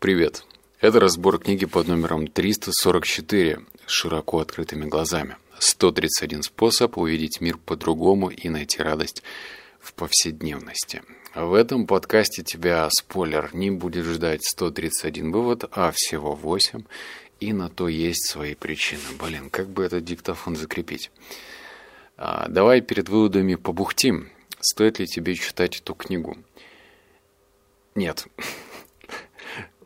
Привет. Это разбор книги под номером 344 с широко открытыми глазами. 131 способ увидеть мир по-другому и найти радость в повседневности. В этом подкасте тебя, спойлер, не будет ждать 131 вывод, а всего 8. И на то есть свои причины. Блин, как бы этот диктофон закрепить? А, давай перед выводами побухтим. Стоит ли тебе читать эту книгу? Нет.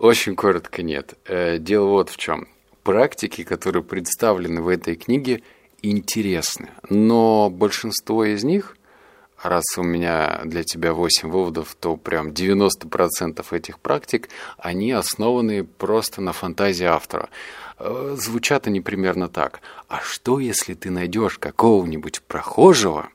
Очень коротко нет. Э, дело вот в чем. Практики, которые представлены в этой книге, интересны. Но большинство из них, раз у меня для тебя 8 выводов, то прям 90% этих практик, они основаны просто на фантазии автора. Э, звучат они примерно так. А что, если ты найдешь какого-нибудь прохожего,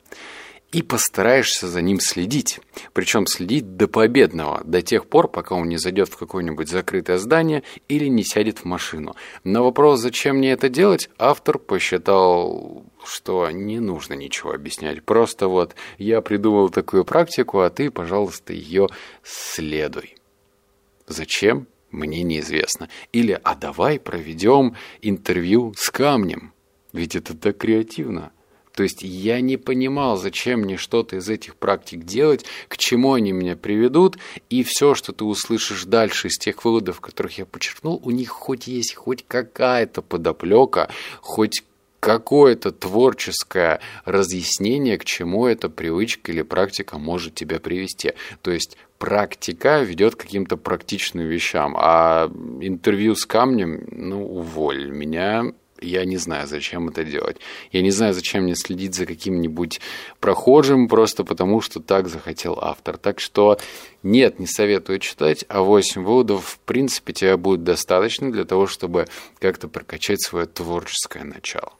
и постараешься за ним следить. Причем следить до победного, до тех пор, пока он не зайдет в какое-нибудь закрытое здание или не сядет в машину. На вопрос, зачем мне это делать, автор посчитал, что не нужно ничего объяснять. Просто вот я придумал такую практику, а ты, пожалуйста, ее следуй. Зачем? Мне неизвестно. Или «А давай проведем интервью с камнем». Ведь это так креативно. То есть я не понимал, зачем мне что-то из этих практик делать, к чему они меня приведут, и все, что ты услышишь дальше из тех выводов, которых я подчеркнул, у них хоть есть хоть какая-то подоплека, хоть какое-то творческое разъяснение, к чему эта привычка или практика может тебя привести. То есть практика ведет к каким-то практичным вещам, а интервью с камнем, ну, уволь. Меня я не знаю, зачем это делать. Я не знаю, зачем мне следить за каким-нибудь прохожим, просто потому что так захотел автор. Так что нет, не советую читать, а 8 выводов, в принципе, тебе будет достаточно для того, чтобы как-то прокачать свое творческое начало.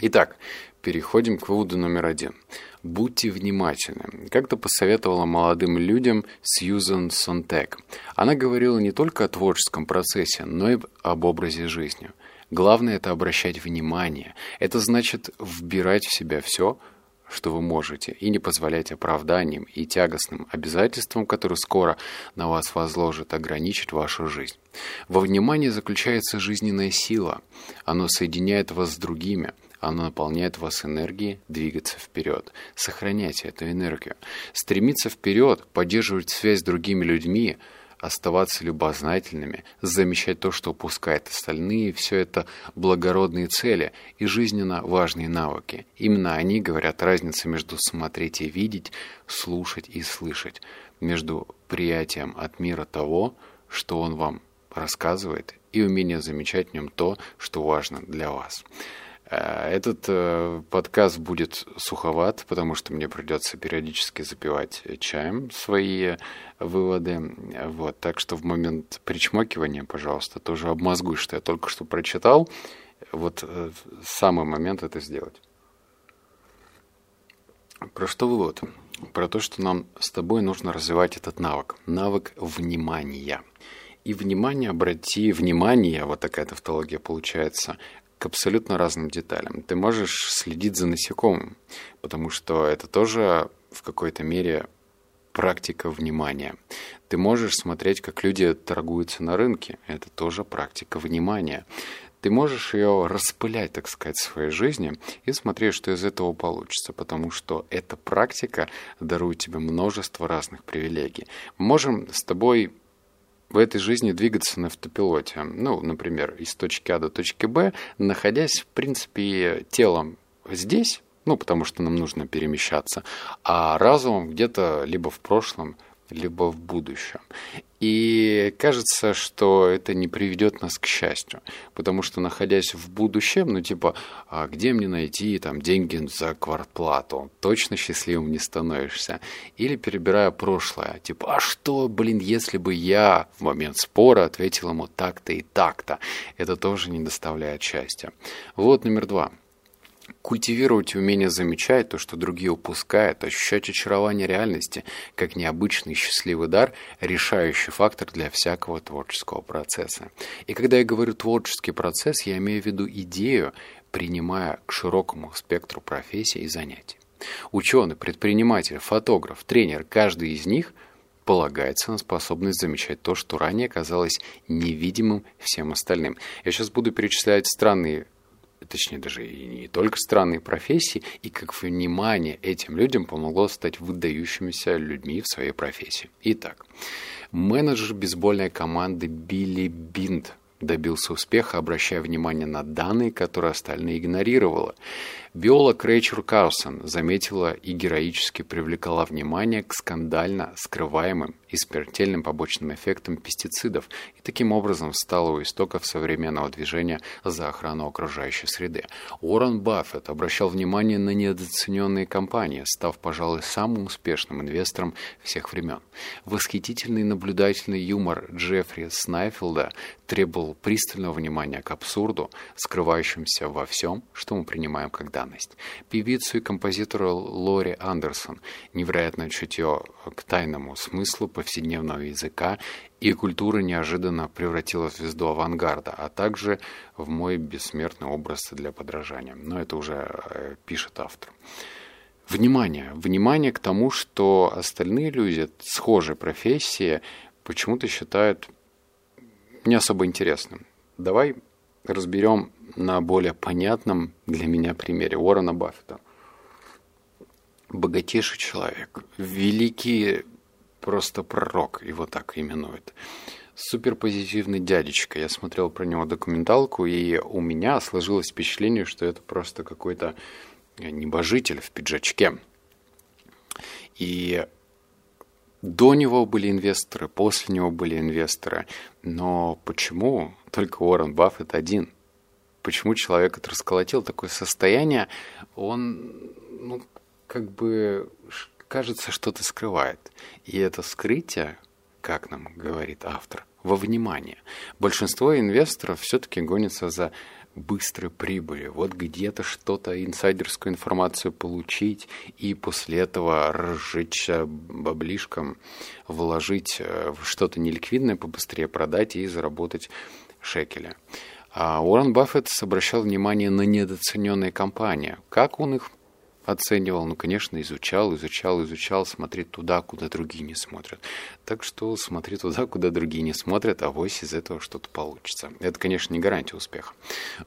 Итак, переходим к выводу номер один. Будьте внимательны. Как-то посоветовала молодым людям Сьюзан Сонтек. Она говорила не только о творческом процессе, но и об образе жизни – Главное – это обращать внимание. Это значит вбирать в себя все, что вы можете, и не позволять оправданиям и тягостным обязательствам, которые скоро на вас возложат, ограничить вашу жизнь. Во внимании заключается жизненная сила. Оно соединяет вас с другими, оно наполняет вас энергией двигаться вперед. Сохраняйте эту энергию. Стремиться вперед, поддерживать связь с другими людьми – оставаться любознательными, замечать то, что упускают остальные, все это благородные цели и жизненно важные навыки. Именно они говорят разницы между смотреть и видеть, слушать и слышать, между приятием от мира того, что он вам рассказывает, и умение замечать в нем то, что важно для вас. Э, этот э, подкаст будет суховат, потому что мне придется периодически запивать чаем свои выводы. Вот, так что в момент причмокивания, пожалуйста, тоже обмозгуй, что я только что прочитал. Вот э, самый момент это сделать. Про что вывод? Про то, что нам с тобой нужно развивать этот навык. Навык внимания. И внимание, обрати внимание, вот такая тавтология получается, к абсолютно разным деталям. Ты можешь следить за насекомым, потому что это тоже в какой-то мере практика внимания. Ты можешь смотреть, как люди торгуются на рынке. Это тоже практика внимания. Ты можешь ее распылять, так сказать, в своей жизни и смотреть, что из этого получится, потому что эта практика дарует тебе множество разных привилегий. Мы можем с тобой в этой жизни двигаться на автопилоте. Ну, например, из точки А до точки Б, находясь, в принципе, телом здесь, ну, потому что нам нужно перемещаться, а разумом где-то либо в прошлом, либо в будущем. И кажется, что это не приведет нас к счастью, потому что находясь в будущем, ну типа, а где мне найти там деньги за квартплату, точно счастливым не становишься. Или перебирая прошлое, типа, а что, блин, если бы я в момент спора ответил ему так-то и так-то, это тоже не доставляет счастья. Вот номер два. Культивировать умение замечать то, что другие упускают, ощущать очарование реальности, как необычный счастливый дар, решающий фактор для всякого творческого процесса. И когда я говорю творческий процесс, я имею в виду идею, принимая к широкому спектру профессий и занятий. Ученый, предприниматель, фотограф, тренер, каждый из них полагается на способность замечать то, что ранее казалось невидимым всем остальным. Я сейчас буду перечислять странные точнее даже и не только странные профессии, и как внимание этим людям помогло стать выдающимися людьми в своей профессии. Итак, менеджер бейсбольной команды Билли Бинд добился успеха, обращая внимание на данные, которые остальные игнорировали. Биолог Рэйчел Каусон заметила и героически привлекла внимание к скандально скрываемым и смертельным побочным эффектам пестицидов и таким образом стала у истоков современного движения за охрану окружающей среды. Уоррен Баффет обращал внимание на недооцененные компании, став, пожалуй, самым успешным инвестором всех времен. Восхитительный наблюдательный юмор Джеффри Снайфилда требовал пристального внимания к абсурду, скрывающемуся во всем, что мы принимаем как данность. Певицу и композитору Лори Андерсон невероятное чутье к тайному смыслу повседневного языка и культуры неожиданно превратила в звезду авангарда, а также в мой бессмертный образ для подражания. Но это уже э, пишет автор. Внимание! Внимание к тому, что остальные люди схожей профессии почему-то считают не особо интересным. Давай разберем на более понятном для меня примере Уоррена Баффета. Богатейший человек, великий просто пророк, его так именуют. Суперпозитивный дядечка. Я смотрел про него документалку, и у меня сложилось впечатление, что это просто какой-то небожитель в пиджачке. И до него были инвесторы, после него были инвесторы. Но почему только Уоррен Баффет один? Почему человек, который расколотил такое состояние, он, ну, как бы, кажется, что-то скрывает. И это скрытие, как нам говорит автор, во внимание. Большинство инвесторов все-таки гонятся за быстрой прибыли. Вот где-то что-то, инсайдерскую информацию получить и после этого разжечь баблишком, вложить э, в что-то неликвидное, побыстрее продать и заработать шекеля. А Уоррен Баффет обращал внимание на недооцененные компании. Как он их оценивал, ну, конечно, изучал, изучал, изучал, смотреть туда, куда другие не смотрят. Так что смотри туда, куда другие не смотрят, а вось из этого что-то получится. Это, конечно, не гарантия успеха.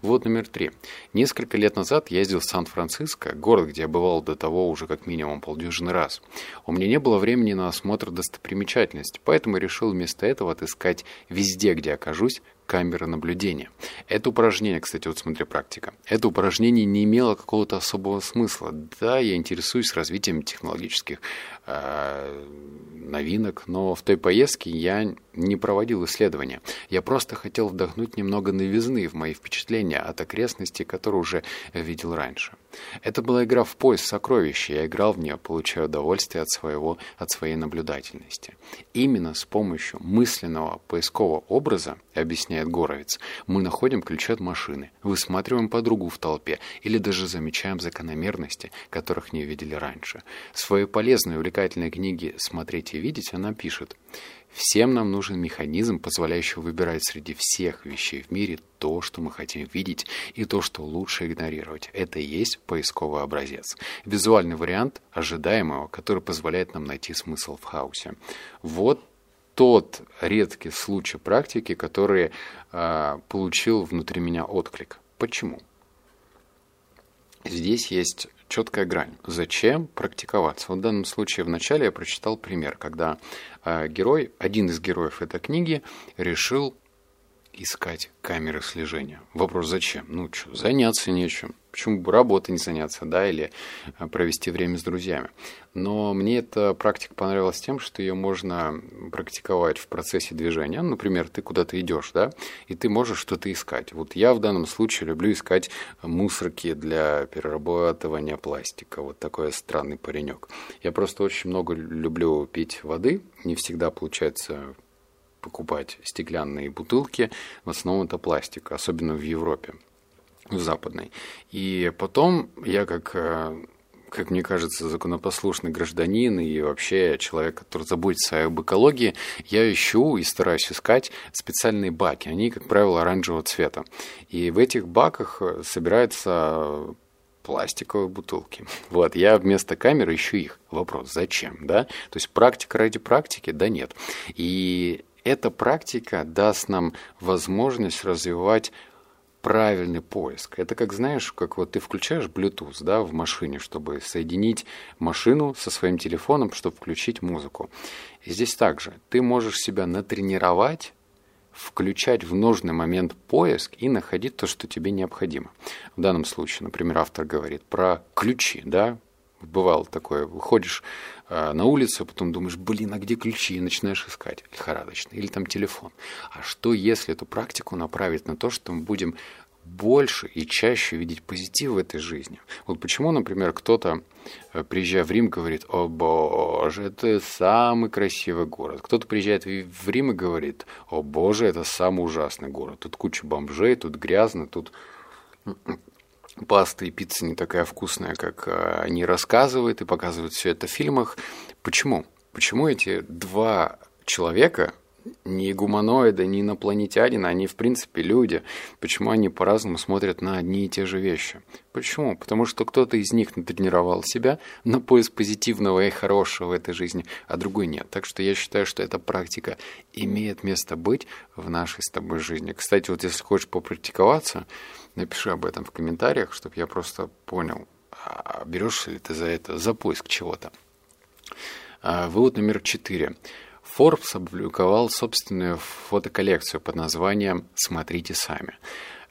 Вот номер три. Несколько лет назад я ездил в Сан-Франциско, город, где я бывал до того уже как минимум полдюжины раз. У меня не было времени на осмотр достопримечательности, поэтому решил вместо этого отыскать везде, где окажусь, камеры наблюдения. Это упражнение, кстати, вот смотри, практика. Это упражнение не имело какого-то особого смысла. Да, я интересуюсь развитием технологических э, новинок, но в той поездке я не проводил исследования. Я просто хотел вдохнуть немного новизны в мои впечатления от окрестностей, которые уже видел раньше. Это была игра в поиск сокровища, я играл в нее, получая удовольствие от, своего, от своей наблюдательности. Именно с помощью мысленного поискового образа, объясняет Горовец, мы находим ключи от машины, высматриваем подругу в толпе или даже замечаем закономерности, которых не видели раньше. В своей полезной и увлекательной книге «Смотреть и видеть» она пишет Всем нам нужен механизм, позволяющий выбирать среди всех вещей в мире то, что мы хотим видеть, и то, что лучше игнорировать. Это и есть поисковый образец. Визуальный вариант ожидаемого, который позволяет нам найти смысл в хаосе. Вот тот редкий случай практики, который э, получил внутри меня отклик. Почему? Здесь есть четкая грань. Зачем практиковаться? Вот в данном случае вначале я прочитал пример, когда э, герой, один из героев этой книги, решил искать камеры слежения. Вопрос зачем? Ну что, заняться нечем. Почему бы работой не заняться, да, или э, провести время с друзьями. Но мне эта практика понравилась тем, что ее можно практиковать в процессе движения. Ну, например, ты куда-то идешь, да, и ты можешь что-то искать. Вот я в данном случае люблю искать мусорки для перерабатывания пластика. Вот такой странный паренек. Я просто очень много люблю пить воды. Не всегда получается покупать стеклянные бутылки, в основном это пластик, особенно в Европе, в западной. И потом я как э, как мне кажется, законопослушный гражданин и вообще человек, который заботится об экологии, я ищу и стараюсь искать специальные баки. Они, как правило, оранжевого цвета. И в этих баках собирается пластиковые бутылки. Вот, я вместо камеры ищу их. Вопрос, зачем, да? То есть практика ради практики? Да нет. И эта практика даст нам возможность развивать правильный поиск. Это как, знаешь, как вот ты включаешь Bluetooth да, в машине, чтобы соединить машину со своим телефоном, чтобы включить музыку. И здесь также ты можешь себя натренировать включать в нужный момент поиск и находить то, что тебе необходимо. В данном случае, например, автор говорит про ключи, да, бывало такое, выходишь э, на улицу, а потом думаешь, блин, а где ключи, и начинаешь искать лихорадочно, или там телефон. А что, если эту практику направить на то, что мы будем больше и чаще видеть позитив в этой жизни. Вот почему, например, кто-то, э, приезжая в Рим, говорит, о боже, это самый красивый город. Кто-то приезжает в Рим и говорит, о боже, это самый ужасный город. Тут куча бомжей, тут грязно, тут паста и пицца не такая вкусная, как э, они рассказывают и показывают все это в фильмах. Почему? Почему эти два человека, не гуманоиды, не инопланетянины, они в принципе люди. Почему они по-разному смотрят на одни и те же вещи? Почему? Потому что кто-то из них натренировал себя на поиск позитивного и хорошего в этой жизни, а другой нет. Так что я считаю, что эта практика имеет место быть в нашей с тобой жизни. Кстати, вот если хочешь попрактиковаться, напиши об этом в комментариях, чтобы я просто понял, а берешься ли ты за это, за поиск чего-то. А, вывод номер четыре. Forbes опубликовал собственную фотоколлекцию под названием «Смотрите сами».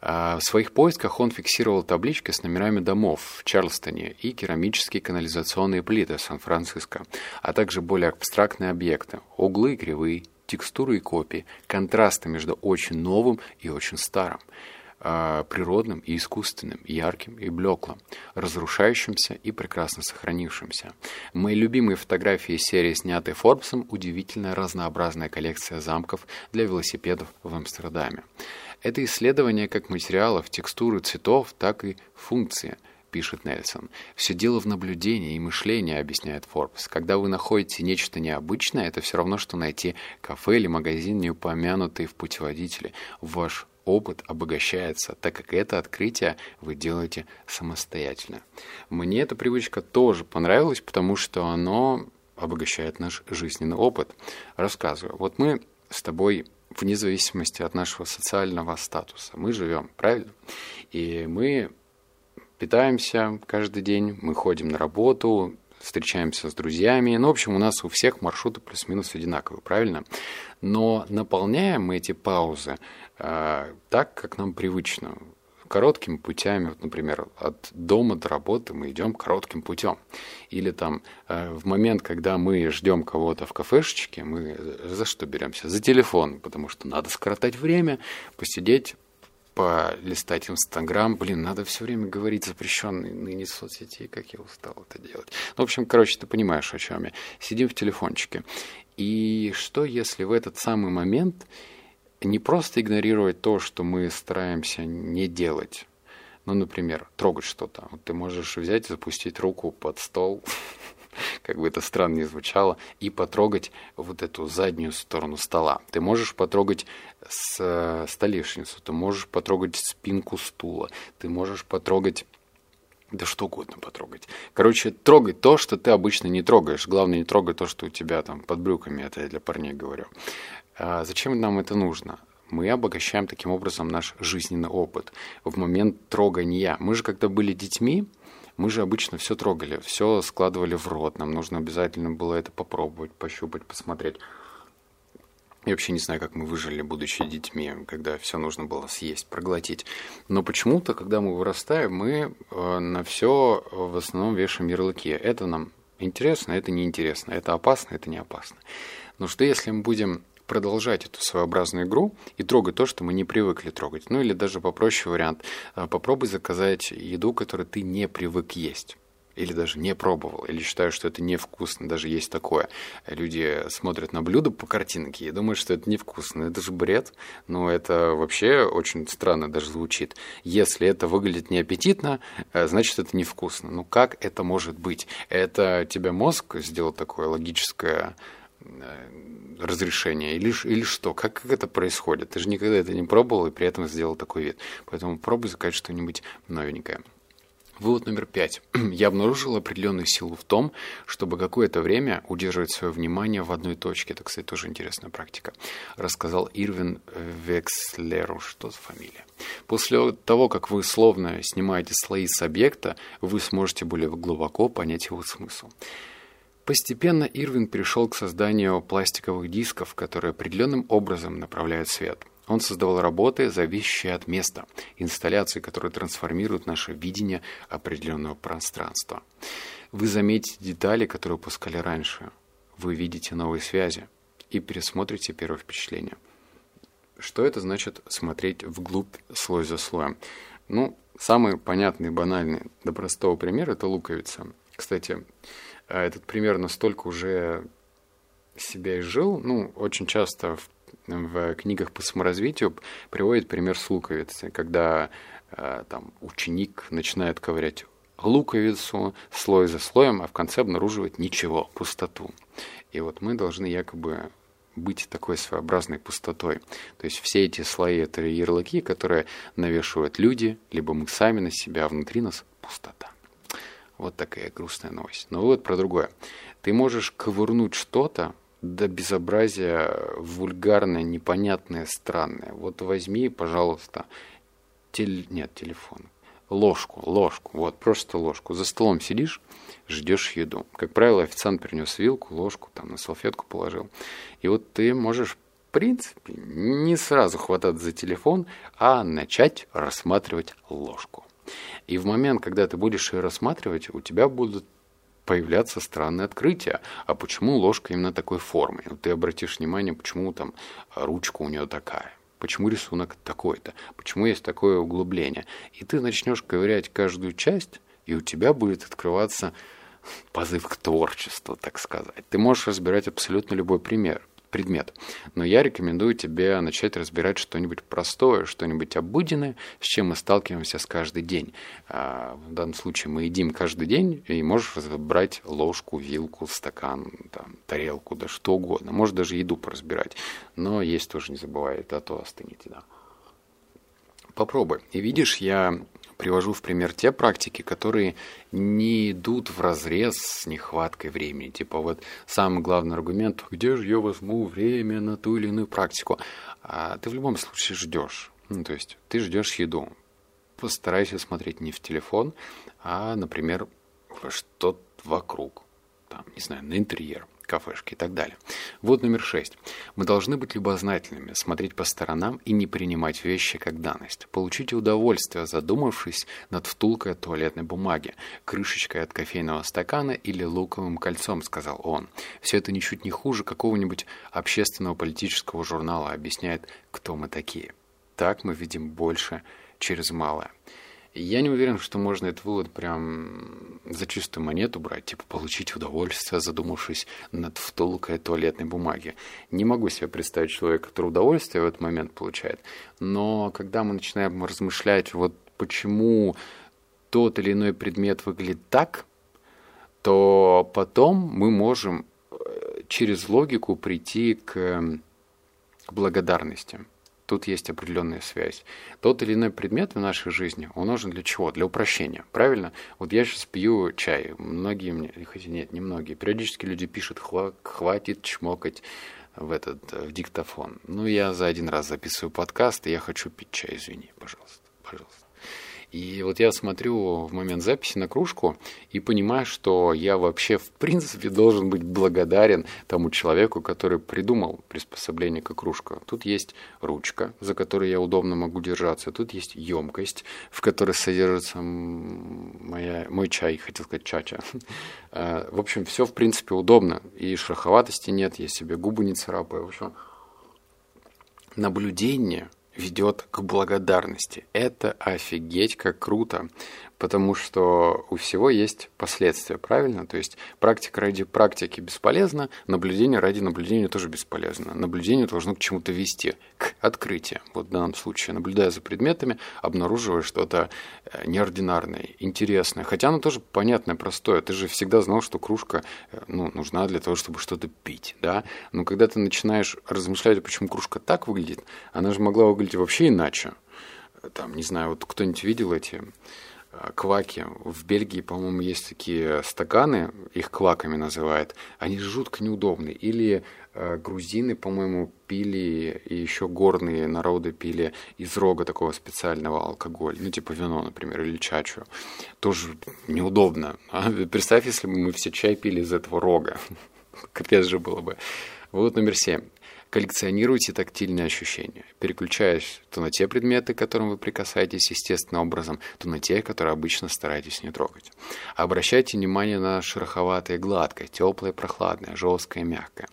А, в своих поисках он фиксировал таблички с номерами домов в Чарльстоне и керамические канализационные плиты Сан-Франциско, а также более абстрактные объекты – углы и кривые, текстуры и копии, контрасты между очень новым и очень старым – природным и искусственным, ярким и блеклым, разрушающимся и прекрасно сохранившимся. Мои любимые фотографии серии, снятые Форбсом, удивительная разнообразная коллекция замков для велосипедов в Амстердаме. Это исследование как материалов, текстуры цветов, так и функции – пишет Нельсон. Все дело в наблюдении и мышлении, объясняет Форбс. Когда вы находите нечто необычное, это все равно, что найти кафе или магазин, не упомянутый в путеводителе. Ваш опыт обогащается, так как это открытие вы делаете самостоятельно. Мне эта привычка тоже понравилась, потому что оно обогащает наш жизненный опыт. Рассказываю. Вот мы с тобой вне зависимости от нашего социального статуса. Мы живем, правильно? И мы питаемся каждый день, мы ходим на работу, встречаемся с друзьями. Ну, в общем, у нас у всех маршруты плюс-минус одинаковые, правильно? Но наполняем мы эти паузы э, так, как нам привычно. Короткими путями, вот, например, от дома до работы мы идем коротким путем. Или там э, в момент, когда мы ждем кого-то в кафешечке, мы за что беремся? За телефон, потому что надо скоротать время, посидеть полистать Инстаграм. Блин, надо все время говорить запрещенные ныне соцсети, как я устал это делать. Ну, в общем, короче, ты понимаешь, о чем я. Сидим в телефончике. И что, если в этот самый момент не просто игнорировать то, что мы стараемся не делать, ну, например, трогать что-то. Вот ты можешь взять и запустить руку под стол, как бы это странно ни звучало, и потрогать вот эту заднюю сторону стола. Ты можешь потрогать с, э, столешницу, ты можешь потрогать спинку стула, ты можешь потрогать да что угодно потрогать. Короче, трогай то, что ты обычно не трогаешь. Главное, не трогай то, что у тебя там под брюками, это я для парней говорю. А зачем нам это нужно? Мы обогащаем таким образом наш жизненный опыт в момент трогания. Мы же, когда были детьми, мы же обычно все трогали, все складывали в рот. Нам нужно обязательно было это попробовать, пощупать, посмотреть. Я вообще не знаю, как мы выжили, будучи детьми, когда все нужно было съесть, проглотить. Но почему-то, когда мы вырастаем, мы э, на все в основном вешаем ярлыки. Это нам интересно, это неинтересно, это опасно, это не опасно. Но что если мы будем продолжать эту своеобразную игру и трогать то, что мы не привыкли трогать. Ну или даже попроще вариант. А, попробуй заказать еду, которую ты не привык есть или даже не пробовал, или считаю, что это невкусно, даже есть такое. Люди смотрят на блюдо по картинке и думают, что это невкусно. Это же бред, но это вообще очень странно даже звучит. Если это выглядит неаппетитно, э, значит это невкусно. Ну как это может быть? Это тебя мозг сделал такое логическое Э, разрешение или, или что? Как, как это происходит? Ты же никогда это не пробовал и при этом сделал такой вид. Поэтому пробуй заказать что-нибудь новенькое. Вывод номер пять. Я обнаружил определенную силу в том, чтобы какое-то время удерживать свое внимание в одной точке. Это, кстати, тоже интересная практика. Рассказал Ирвин Векслеру. Что за фамилия? После того, как вы словно снимаете слои с объекта, вы сможете более глубоко понять его смысл. Постепенно Ирвин перешел к созданию пластиковых дисков, которые определенным образом направляют свет – он создавал работы, зависящие от места, инсталляции, которые трансформируют наше видение определенного пространства. Вы заметите детали, которые упускали раньше. Вы видите новые связи и пересмотрите первое впечатление. Что это значит смотреть вглубь слой за слоем? Ну, самый понятный, банальный, до простого пример – это луковица. Кстати, этот пример настолько уже себя изжил, ну, очень часто в в книгах по саморазвитию приводит пример с луковицей, когда э, там ученик начинает ковырять луковицу слой за слоем, а в конце обнаруживает ничего, пустоту. И вот мы должны якобы быть такой своеобразной пустотой. То есть все эти слои — это ярлыки, которые навешивают люди, либо мы сами на себя, а внутри нас пустота. Вот такая грустная новость. Но вот про другое. Ты можешь ковырнуть что-то, до безобразия вульгарное, непонятное, странное. Вот возьми, пожалуйста, тель... нет, телефон, ложку, ложку, вот, просто ложку. За столом сидишь, ждешь еду. Как правило, официант принес вилку, ложку, там на салфетку положил. И вот ты можешь, в принципе, не сразу хвататься за телефон, а начать рассматривать ложку. И в момент, когда ты будешь ее рассматривать, у тебя будут появляться странные открытия. А почему ложка именно такой формы? Вот ты обратишь внимание, почему там ручка у нее такая. Почему рисунок такой-то? Почему есть такое углубление? И ты начнешь ковырять каждую часть, и у тебя будет открываться позыв к творчеству, так сказать. Ты можешь разбирать абсолютно любой пример – предмет. Но я рекомендую тебе начать разбирать что-нибудь простое, что-нибудь обыденное, с чем мы сталкиваемся с каждый день. А, в данном случае мы едим каждый день, и можешь брать ложку, вилку, стакан, там, тарелку, да что угодно. Можешь даже еду поразбирать. Но есть тоже не забывай, а то остынете, да. Попробуй. И видишь, я привожу в пример те практики, которые не идут в разрез с нехваткой времени. Типа вот самый главный аргумент, где же я возьму время на ту или иную практику? А ты в любом случае ждешь. Ну, то есть ты ждешь еду. Постарайся смотреть не в телефон, а, например, что вокруг. Там, не знаю, на интерьер кафешки и так далее. Вот номер шесть. Мы должны быть любознательными, смотреть по сторонам и не принимать вещи как данность. Получите удовольствие, задумавшись над втулкой от туалетной бумаги, крышечкой от кофейного стакана или луковым кольцом, сказал он. Все это ничуть не хуже какого-нибудь общественного политического журнала объясняет, кто мы такие. Так мы видим больше через малое. Я не уверен, что можно этот вывод прям за чистую монету брать, типа получить удовольствие, задумавшись над втулкой туалетной бумаги. Не могу себе представить человека, который удовольствие в этот момент получает. Но когда мы начинаем размышлять, вот почему тот или иной предмет выглядит так, то потом мы можем э, через логику прийти к, к благодарности тут есть определенная связь. Тот или иной предмет в нашей жизни, он нужен для чего? Для упрощения, правильно? Вот я сейчас пью чай, многие мне, хотя нет, не многие, периодически люди пишут, хватит чмокать в этот в диктофон. Ну, я за один раз записываю подкаст, и я хочу пить чай, извини, пожалуйста, пожалуйста. И вот я смотрю в момент записи на кружку и понимаю, что я вообще в принципе должен быть благодарен тому человеку, который придумал приспособление к кружка. Тут есть ручка, за которой я удобно могу держаться. Тут есть емкость, в которой содержится моя, мой чай, хотел сказать чача. А, в общем, все в принципе удобно. И шероховатости нет, я себе губы не царапаю. В общем, наблюдение – ведет к благодарности. Это офигеть как круто потому что у всего есть последствия, правильно? То есть практика ради практики бесполезна, наблюдение ради наблюдения тоже бесполезно. Наблюдение должно к чему-то вести, к открытию. Вот в данном случае, наблюдая за предметами, обнаруживая что-то э, неординарное, интересное. Хотя оно тоже понятное, простое. Ты же всегда знал, что кружка э, ну, нужна для того, чтобы что-то пить, да? Но когда ты начинаешь размышлять, почему кружка так выглядит, она же могла выглядеть вообще иначе. Там, не знаю, вот кто-нибудь видел эти Э, кваки. В Бельгии, по-моему, есть такие стаканы, их кваками называют. Они жутко неудобные. Или э, грузины, по-моему, пили, и еще горные народы пили из рога такого специального алкоголя. Ну, типа вино, например, или чачу. Тоже неудобно. А? Представь, если бы мы все чай пили из этого рога. Капец же было бы. Вот номер семь. Коллекционируйте тактильные ощущения, переключаясь то на те предметы, к которым вы прикасаетесь естественным образом, то на те, которые обычно стараетесь не трогать. Обращайте внимание на шероховатое гладкое, теплое прохладное, жесткое мягкое.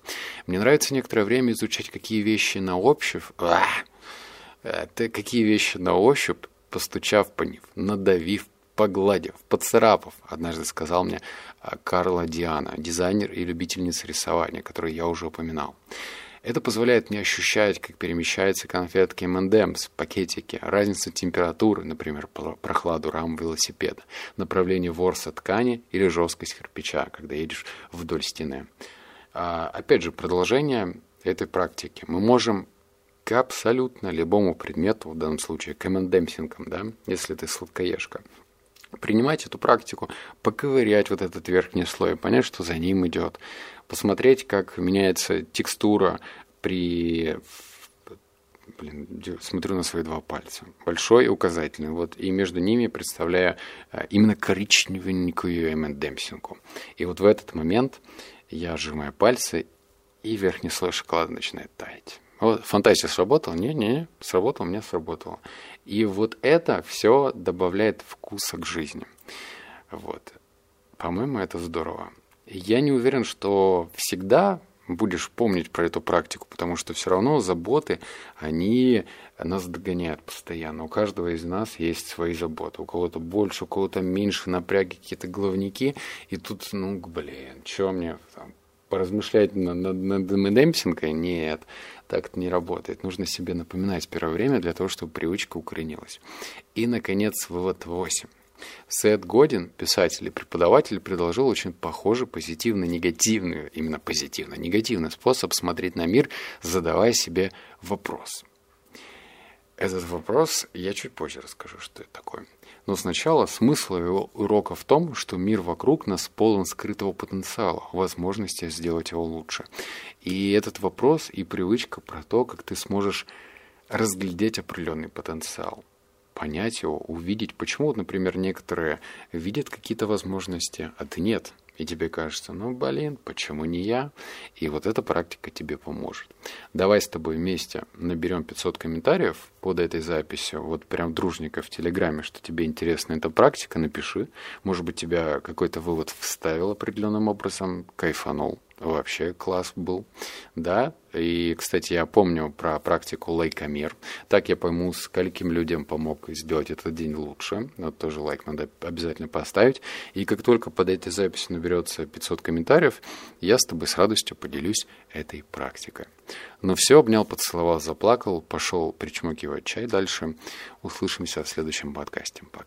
Мне нравится некоторое время изучать, какие вещи на ощупь... Это какие вещи на ощупь, постучав по ним, надавив, погладив, поцарапав, однажды сказал мне а, Карла Диана, дизайнер и любительница рисования, которую я уже упоминал. Это позволяет мне ощущать, как перемещаются конфетки M&M's, пакетики, разницу температуры, например, прохладу рам велосипеда, направление ворса ткани или жесткость кирпича, когда едешь вдоль стены. А, опять же, продолжение этой практики. Мы можем к абсолютно любому предмету, в данном случае к M&M'сингам, да, если ты сладкоежка, принимать эту практику, поковырять вот этот верхний слой, понять, что за ним идет, посмотреть, как меняется текстура при... Блин, смотрю на свои два пальца. Большой и указательный. Вот, и между ними представляю э, именно коричневенькую эмендемпсинку. И вот в этот момент я сжимаю пальцы, и верхний слой шоколада начинает таять. Вот, фантазия сработала? Не-не, сработало, у меня сработало. И вот это все добавляет вкуса к жизни. Вот. По-моему, это здорово. Я не уверен, что всегда будешь помнить про эту практику, потому что все равно заботы, они нас догоняют постоянно. У каждого из нас есть свои заботы. У кого-то больше, у кого-то меньше напряги, какие-то головники. И тут, ну, блин, что мне там, поразмышлять над, над, демпсингой? Нет, так это не работает. Нужно себе напоминать первое время для того, чтобы привычка укоренилась. И, наконец, вывод 8. Сет Годин, писатель и преподаватель, предложил очень похожий позитивно-негативный, именно позитивно-негативный способ смотреть на мир, задавая себе вопрос. Этот вопрос я чуть позже расскажу, что это такое. Но сначала смысл его урока в том, что мир вокруг нас полон скрытого потенциала, возможности сделать его лучше. И этот вопрос и привычка про то, как ты сможешь разглядеть определенный потенциал понять его, увидеть, почему, вот, например, некоторые видят какие-то возможности, а ты нет. И тебе кажется, ну, блин, почему не я? И вот эта практика тебе поможет. Давай с тобой вместе наберем 500 комментариев под этой записью, вот прям дружника в Телеграме, что тебе интересна эта практика, напиши. Может быть, тебя какой-то вывод вставил определенным образом, кайфанул вообще класс был, да. И, кстати, я помню про практику лайкомер. Так я пойму, скольким людям помог сделать этот день лучше. Вот тоже лайк надо обязательно поставить. И как только под этой записью наберется 500 комментариев, я с тобой с радостью поделюсь этой практикой. Ну все, обнял, поцеловал, заплакал, пошел причмокивать чай дальше. Услышимся в следующем подкасте. Пока.